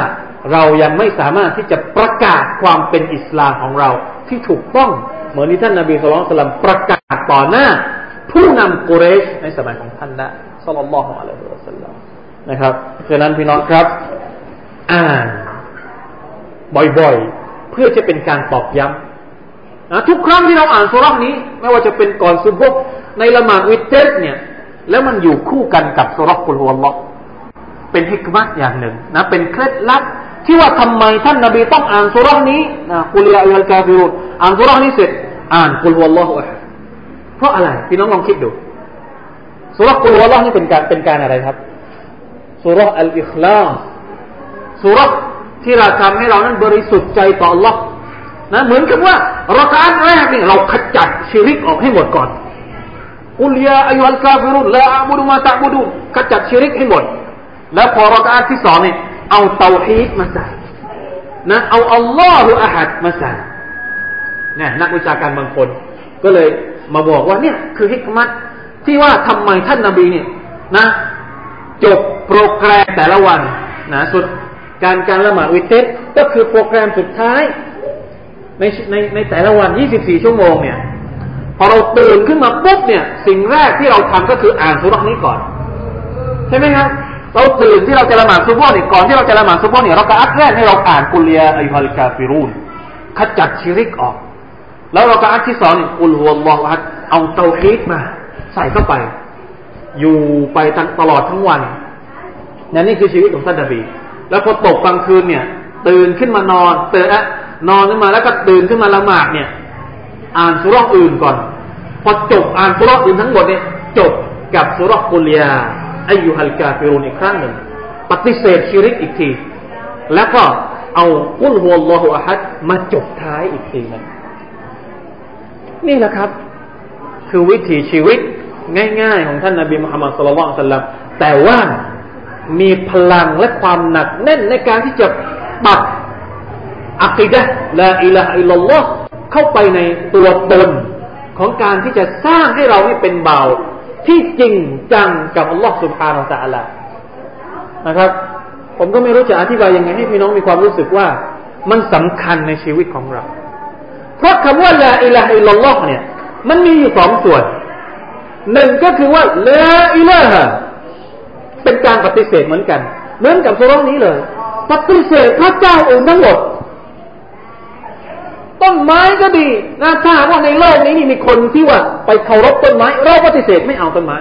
เรายังไม่สามารถที่จะประกาศความเป็นอิสลามของเราที่ถูกต้อง เหมือนที่ท่านนาบีสุลต่านประกาศต่อหน้า ผู้นำกุเรชในสมัยของท่านนะสัลลัลลอฮุอะลัยฮิวะสัลลัมนะครับฉะนั้นพี่น้องครับ อ่านบ่อยๆ เพื่อจะเป็นการตอกย้ำนะทุกครั้งที่เราอ่านสุรานี้ ไม่ว่าจะเป็นก่อนซุบกในละหมาดวิเตสเนี่ย แล้วมันอยู่คู่กันกับสุรกุลฮุวลลอฮ์ เป็นฮิกมัตอย่างหนึ่งนะเป็นเคล็ดลับที่ว่าทำไมท่านนาบีต้องอ่านสุรานี้นะกุลยาอัลกาฟิรุนอ่านสุรานี้เสร็จ อ่านกุลฮุวลลอฮ์เพราะอะไรพี่น้องลองคิดดูสุรกุลฮุวลลอฮ์นี่เป็นการเป็นการอะไรครับสุรอัลอิคลาสสุรที่เราทำให้เรานั้นบริสุทธิ์ใจต่อ Allah นะเหมือนกับว่าเรักานแรกนี่เราขจัดชีริกออกให้หมดก่อนอุลยาอายุอัลกาฟิรุนละอาบุดุมาตะบุดุขจัดชีริกให้หมด แล้วพอรักาที่สองนี่เอาเตาฮีดมาใส่นะเอาอัลลอฮฺอะฮัดมาใส่เนี่ยนักวิชาการบางคน ก็เลยมาบอกว่าเนี่ยคือฮิกมัตที่ว่าทำไมท่านนาบีเนี่ยนะจบโปรแกรมแต่ละวันนะสุดการการละหมาดวิเตรก็คือโปรแกรมสุดท้ายในในในแต่ละวัน 24 ชั่วโมงเนี่ย พอเราตื่นขึ้นมาปุ๊บเนี่ย สิ่งแรกที่เราทำก็คืออ่านสูเราะฮ์นี้ก่อน ใช่ไหมครับ เราตื่นที่เราจะละหมาดซุบฮ์เนี่ยก่อนที่เราจะละหมาดซุบฮ์เนี่ยเราะกะอัตแรกให้เราอ่านقل يا أيها الكافرونขจัดชิริกออก แล้วเราะกะอัตที่สองเนี่ยقل هو الله أحدเอาเตาฮีดมา ใส่เข้าไป อยู่ไปตลอดทั้งวันนี่นี่คือชีวิตของท่านนบี แล้วพอตกกลางคืนเนี่ย ตื่นขึ้นมานอนตื่นอะนอนขึ้นมาแล้วก็ตื่นขึ้นมาละหมาดเนี่ย อ่านสุรอื่นก่อน พอจบอ่านสุรอื่นทั้งหมดเนี่ยจบกับสุรกุลยา อายุฮัลกาฟิรุนอีกครั้งหนึ่ง ปฏิเสธชีริกอีกที แล้วก็เอาอุลฮุลลอฮุอะฮัดมาจบท้ายอีกทีนึงนี่แหละครับ คือวิถีชีวิตง่ายๆ ของท่านนาบีมุฮัมมัดสุลลัลสัลลัมแต่ว่ามีพลังและความหนักแน่นในการที่จะปักอักิดะละอิละอิลลอฮ์เข้าไปในตัวตนของการที่จะสร้างให้เราให้เป็นเบา ที่จริงจังกับอัลลอฮ์สุบฮานาอัลลอฮ์นะครับ ผมก็ไม่รู้จะอธิบายยังไงให้พี่น้องมีความรู้สึกว่ามันสำคัญในชีวิตของเรา เพราะคำว่าละอิละอิลลอฮ์เนี่ย มันมีอยู่สองส่วนหนึ่งก็คือว่าละอิละฮะเป็นการปฏิเสธเหมือนกัน เหมือนกับสุรนี้เลย ปฏิเสธพระเจ้าองค์ทั้งหมด ต้นไม้ก็ดีนะถ้าว่าในโลกนี้นี่มีคนที่ว่า ไปเคารพต้นไม้ เราปฏิเสธไม่เอาต้นไม้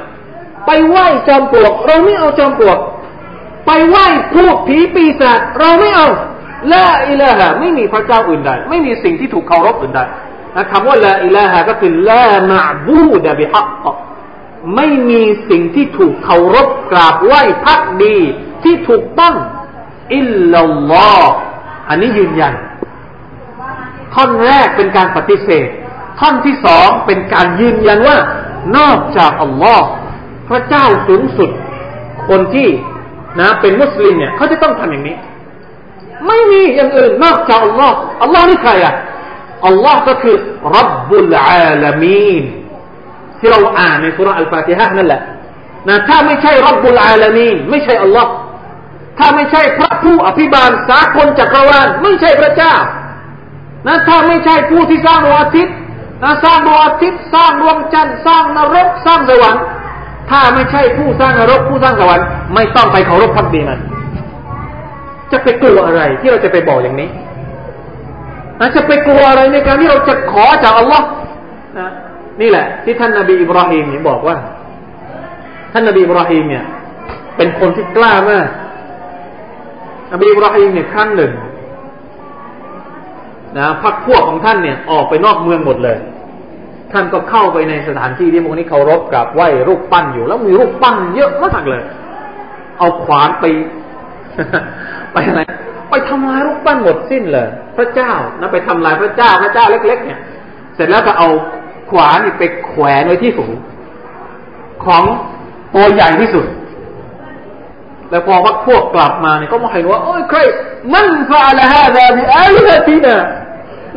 ไปไหว้จอมปลวก เราไม่เอาจอมปลวก ไปไหว้พูดผีปีศาจเราไม่เอาละอิละฮะไม่มีพระเจ้าอื่นใดไม่มีสิ่งที่ถูกเคารพอื่นใดนะคำว่าละอิละฮะก็คือละมาบูดะบิฮักไม่มีสิ่งที่ถูกเคารพกราบไหว้พักดีที่ถูกต้องอิลลัลลอฮ์อันนี้ยืนยัน ท่อนแรกเป็นการปฏิเสธ ท่อนที่สองเป็นการยืนยันว่านอกจากอัลลอฮ์พระเจ้าสูงสุด คนที่นะเป็นมุสลิมเนี่ยเขาจะต้องทำอย่างนี้ ไม่มีอย่างอื่นนอกจากอัลลอฮ์อัลลอฮ์นี่ใครอะอัลลอฮ์ก็คือรับบุลอาลามีนที่เราอ่านในสุรอัลฟาติฮะนั่นแหละนะถ้าไม่ใช่รับบุลอาลามีนไม่ใช่อัลลอฮ์ถ้าไม่ใช่พระผู้อภิบาลสากลจักรวาลไม่ใช่พระเจ้า นะถ้าไม่ใช่ผู้ที่สร้างดวงอาทิตย์นะสร้างดวงอาทิตย์สร้างดวงจันทร์สร้างนรกสร้างสวรรค์ ถ้าไม่ใช่ผู้สร้างนรกผู้สร้างสวรรค์ไม่ต้องไปเคารพพักดีมันจะไปกลัวอะไรที่เราจะไปบอกอย่างนี้นะจะไปกลัวอะไรในการที่เราจะขอจากอัลลอฮ์นะนี่แหละ ที่ท่านนาบีอิบราฮิมเนี่ยบอกว่า ท่านนาบีอิบราฮิมเนี่ย เป็นคนที่กล้ามากนบีอิบราฮิมเนี่ยครั้งหนึ่ง นะพักพวกของท่านเนี่ยออกไปนอกเมืองหมดเลย ท่านก็เข้าไปในสถานที่ที่พวกนี้เคารพกราบไหว้รูปปั้นอยู่ แล้วมีรูปปั้นเยอะมากเลย เอาขวานไป ไปอะไรไปทำลายรูปปั้นหมดสิ้นเลย พระเจ้านะไปทำลายพระเจ้าพระเจ้าเล็ก ๆ เนี่ย เสร็จแล้วก็เอาขวานไปแขวนไว้ที่สูงของตัวใหญ่ที่สุด แล้วพอวักพวกกลับมาเนี่ยก็มาเห็นว่าโอ้ยใครมันฟาละฮะแบบนี้อะไรทีน่ะ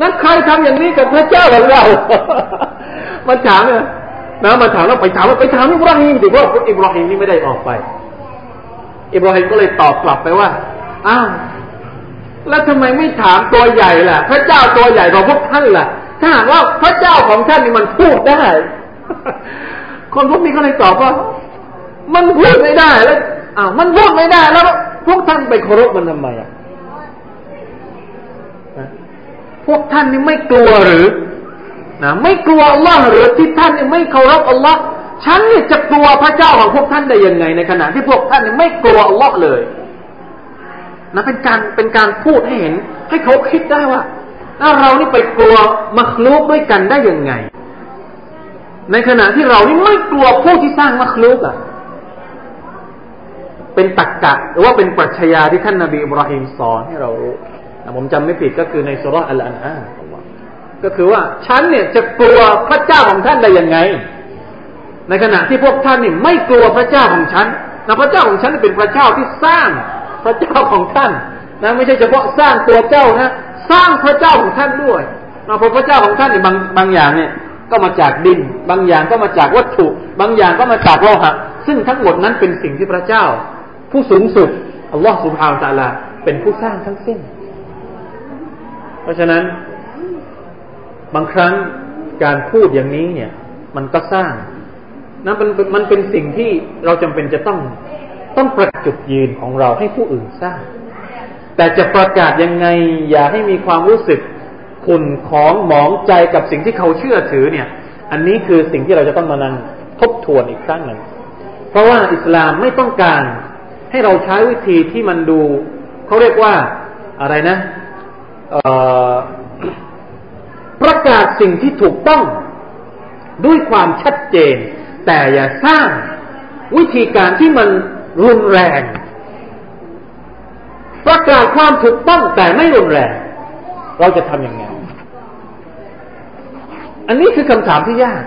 นั่นใครทำอย่างนี้กับพระเจ้าของเรามาถามเนี่ยนะมาถามแล้วไปถามว่าไปถามอิบราฮิมดิว่าอิบราฮิมนี่ไม่ได้ออกไป อิบราฮิมก็เลยตอบกลับไปว่าอ้าวแล้วทำไมไม่ถามตัวใหญ่ล่ะ พระเจ้าตัวใหญ่กว่าพวกท่านล่ะ ถ้าหากว่าพระเจ้าของท่านนี่มันพูดได้ คนพวกนี้ก็เลยตอบว่า มันพูดไม่ได้แล้ว อ้าวมันพูดไม่ได้แล้ว พวกท่านไปเคารพมันทำไมอะพวกท่านนี่ไม่กลัวหรือนะไม่กลัวอัลลอฮ์หรือที่ท่านนี่ไม่เคารพอัลลอฮ์ฉันเนี่ยจะกลัวพระเจ้าของพวกท่านได้ยังไง ในขณะที่พวกท่านนี่ไม่กลัวอัลลอฮ์เลยนะเป็นการเป็นการพูดให้เห็น ให้เขาคิดได้ว่าถ้าเรานี่ไปกลัวมัคลูกด้วยกันได้ยังไง ในขณะที่เรานี่ไม่กลัวผู้ที่สร้างมัคลูกอะ เป็นตักกะหรือว่าเป็นปรัชญาที่ท่านนาบีอิบราฮิมสอนให้เรารู้ผมจำไม่ผิดก็คือในสุรอัลอันอาก็คือว่าฉันเนี่ยจะกลัวพระเจ้าของท่านได้ยังไง ในขณะที่พวกท่านนี่ไม่กลัวพระเจ้าของฉันนะพระเจ้าของฉันเป็นพระเจ้าที่สร้างพระเจ้าของท่านนะไม่ใช่เฉพาะสร้างตัวเจ้านะสร้างพระเจ้าของท่านด้วยนะเพราะพระเจ้าของท่านเนี่ยบางบางอย่างเนี่ยก็มาจากดิน บางอย่างก็มาจากวัตถุ บางอย่างก็มาจากโลหะซึ่งทั้งหมดนั้นเป็นสิ่งที่พระเจ้า ผู้สูงสุดอัลลอฮฺสุบฮาวตะลา เป็นผู้สร้างทั้งสิ้น เพราะฉะนั้น บางครั้งการพูดอย่างนี้เนี่ย มันก็สร้างนะมันมันเป็นสิ่งที่เราจำเป็นจะต้องต้องประจุดยืนของเราให้ผู้อื่นทราบแต่จะประกาศยังไง อย่าให้มีความรู้สึกขุนของหมองใจกับสิ่งที่เขาเชื่อถือเนี่ย อันนี้คือสิ่งที่เราจะต้องมานั่งทบทวนอีกครั้งหนึ่งเพราะว่าอิสลามไม่ต้องการ ให้เราใช้วิธีที่มันดูเขาเรียกว่าอะไรนะประกาศสิ่งที่ถูกต้องด้วยความชัดเจน แต่อย่าสร้างวิธีการที่มันรุนแรง ประกาศความถูกต้องแต่ไม่รุนแรง เราจะทำยังไง อันนี้คือคำถามที่ยาก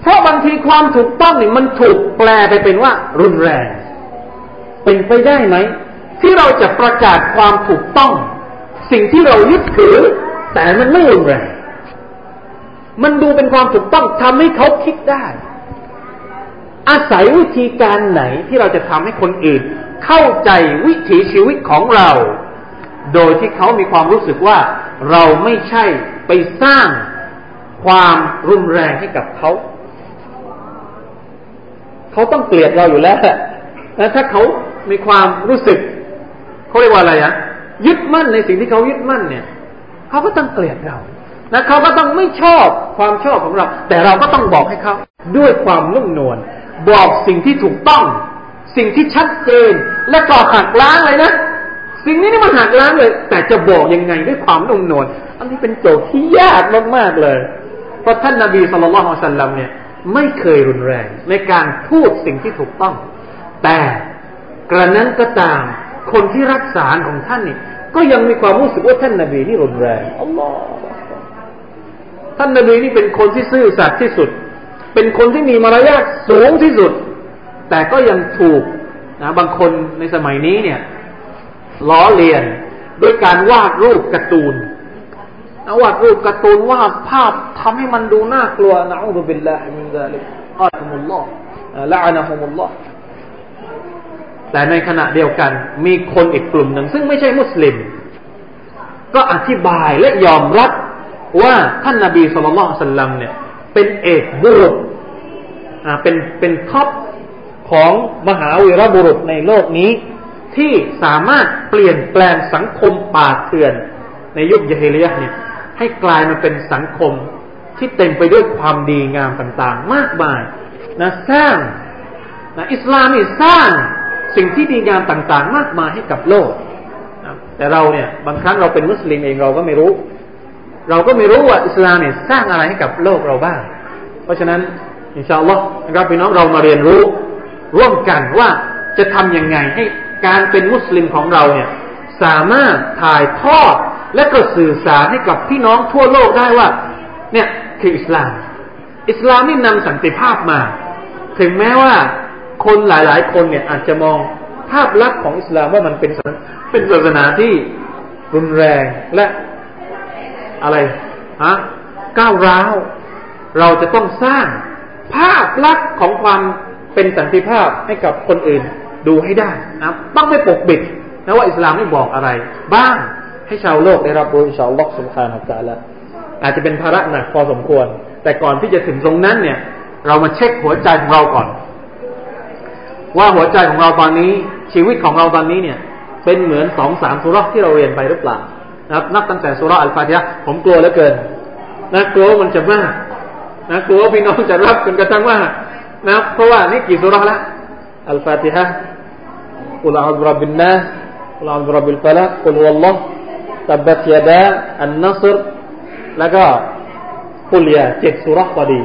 เพราะบางทีความถูกต้องนี่มันถูกแปลไปเป็นว่ารุนแรง เป็นไปได้ไหม ที่เราจะประกาศความถูกต้อง สิ่งที่เรายึดถือ แต่มันไม่รุนแรงมันดูเป็นความถูกต้องทำให้เขาคิดได้ อาศัยวิธีการไหนที่เราจะทำให้คนอื่น เข้าใจวิถีชีวิตของเรา โดยที่เขามีความรู้สึกว่าเราไม่ใช่ไปสร้างความรุนแรงให้กับเขา เขาต้องเกลียดเราอยู่แล้วและถ้าเขา มีความรู้สึกเขาเรียกว่าอะไรอะยึดมั่นในสิ่งที่เขายึดมั่นเนี่ยเขาก็ต้องเกลียดเราและเขาก็ต้องไม่ชอบความชอบของเรา แต่เราก็ต้องบอกให้เขาด้วยความนุ่มนวลบอกสิ่งที่ถูกต้อง สิ่งที่ชัดเจน และก็หักล้างเลยนะสิ่งนี้นี่มันหักล้างเลย แต่จะบอกยังไงด้วยความนุ่มนวลอันนี้เป็นโจทย์ที่ยากมากๆเลย เพราะท่านนาบีสุลต่านละสัลลัมเนี่ยไม่เคยรุนแรงในการพูดสิ่งที่ถูกต้อง แต่ กระนั้นก็ตาม คนที่รักษาของท่านนี่ก็ยังมีความรู้สึกว่าท่านนาบีนี่รุนแรงอัลลอฮ์ท่านนาบีนี่เป็นคนที่ซื่อสัตย์ที่สุด เป็นคนที่มีมารยาทสูงที่สุด แต่ก็ยังถูกนะบางคนในสมัยนี้เนี่ยล้อเลียนด้วยการวาดรูปการ์ตูนวาดรูปการ์ตูนวาดภาพทำให้มันดูน่ากลัวนะอูบิลลาฮิมินซาลิกلعنهم الله لعنهم الله แต่ในขณะเดียวกันมีคนอีกกลุ่มหนึ่ง ซึ่งไม่ใช่มุสลิม ก็อธิบายและยอมรับว่าท่านนาบีصلى الله عليه وسلمเนี่ยเป็นเอกบุรุษอ่าเป็นเป็น top ของมหาวีรบุรุษในโลกนี้ ที่สามารถเปลี่ยนแปลงสังคมป่าเถื่อน ในยุคญาฮิลียะฮ์เนี่ยให้กลายมาเป็นสังคมที่เต็มไปด้วยความดีงามต่างๆ มากมายนะสร้างนะอิสลามนี่สร้าง สิ่งที่ดีงามต่างๆ มากมายให้กับโลกนะแต่เราเนี่ยบางครั้งเราเป็นมุสลิมเองเราก็ไม่รู้ เราก็ไม่รู้ว่าอิสลามเนี่ยสร้างอะไรให้กับโลกเราบ้าง เพราะฉะนั้นอินชาอัลลอฮ์นะครับพี่น้องเรามาเรียนรู้ ร่วมกันว่าจะทำยังไงให้การเป็นมุสลิมของเราเนี่ยสามารถถ่ายทอดและก็สื่อสารให้กับพี่น้องทั่วโลกได้ว่า เนี่ยคืออิสลาม อิสลามนี่นำสันติภาพมา ถึงแม้ว่า คนหลายๆ คนเนี่ยอาจจะมองภาพลักษณ์ของอิสลามว่ามันเป็นเป็นศาสนาที่รุนแรงและอะไรฮะก้าวร้าว เราจะต้องสร้างภาพลักษณ์ของความเป็นสันติภาพให้กับคนอื่นดูให้ได้นะต้องไม่ปกปิดนะว่าอิสลามไม่บอกอะไร บ้างให้ชาวโลกได้รับรู้อินชาอัลลอฮ์สุบฮานะฮูวะตะลาอาจจะเป็นภาระหนักพอสมควร แต่ก่อนที่จะถึงตรงนั้นเนี่ย เรามาเช็คหัวใจของเราก่อน ว่าหัวใจของเราตอนนี้ชีวิตของเราตอนนี้เนี่ย เป็นเหมือนสองสามสุรที่เราเรียนไปหรือเปล่านะครับ นับตั้งแต่สุรอัลฟาติฮะผมกลัวเหลือเกินนะกลัวมันจะมากนะกลัวพี่น้องจะรับจนกระทั่งว่านะเพราะว่านี่กี่สุราละอัลฟาติฮะกุลอาบรับบินนากุลอาบรับบิลฟลักกุลวัลลอฮ์ตับบัตยาดาอันนัสรแล้วก็กุลยาเจ็ดสุรพอดี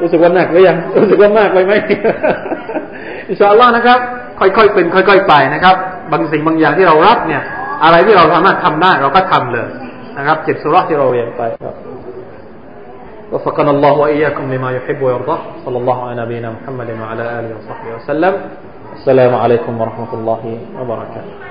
รู้สึกว่าหนักหรือยังรู้สึกว่ามากไปไหมอินชาอัลลอฮ์นะครับ ค่อยๆเป็น ค่อยๆไปนะครับ บางสิ่งบางอย่างที่เรารับเนี่ย อะไรที่เราสามารถทำได้เราก็ทำเลยนะครับเจ็ดสุราที่เราเรียนไปครับ وفقنا الله وإياكم لما يحب ويرضى صلى الله على نبينا محمد وعلى آله وصحبه وسلم السلام عليكم ورحمة الله وبركاته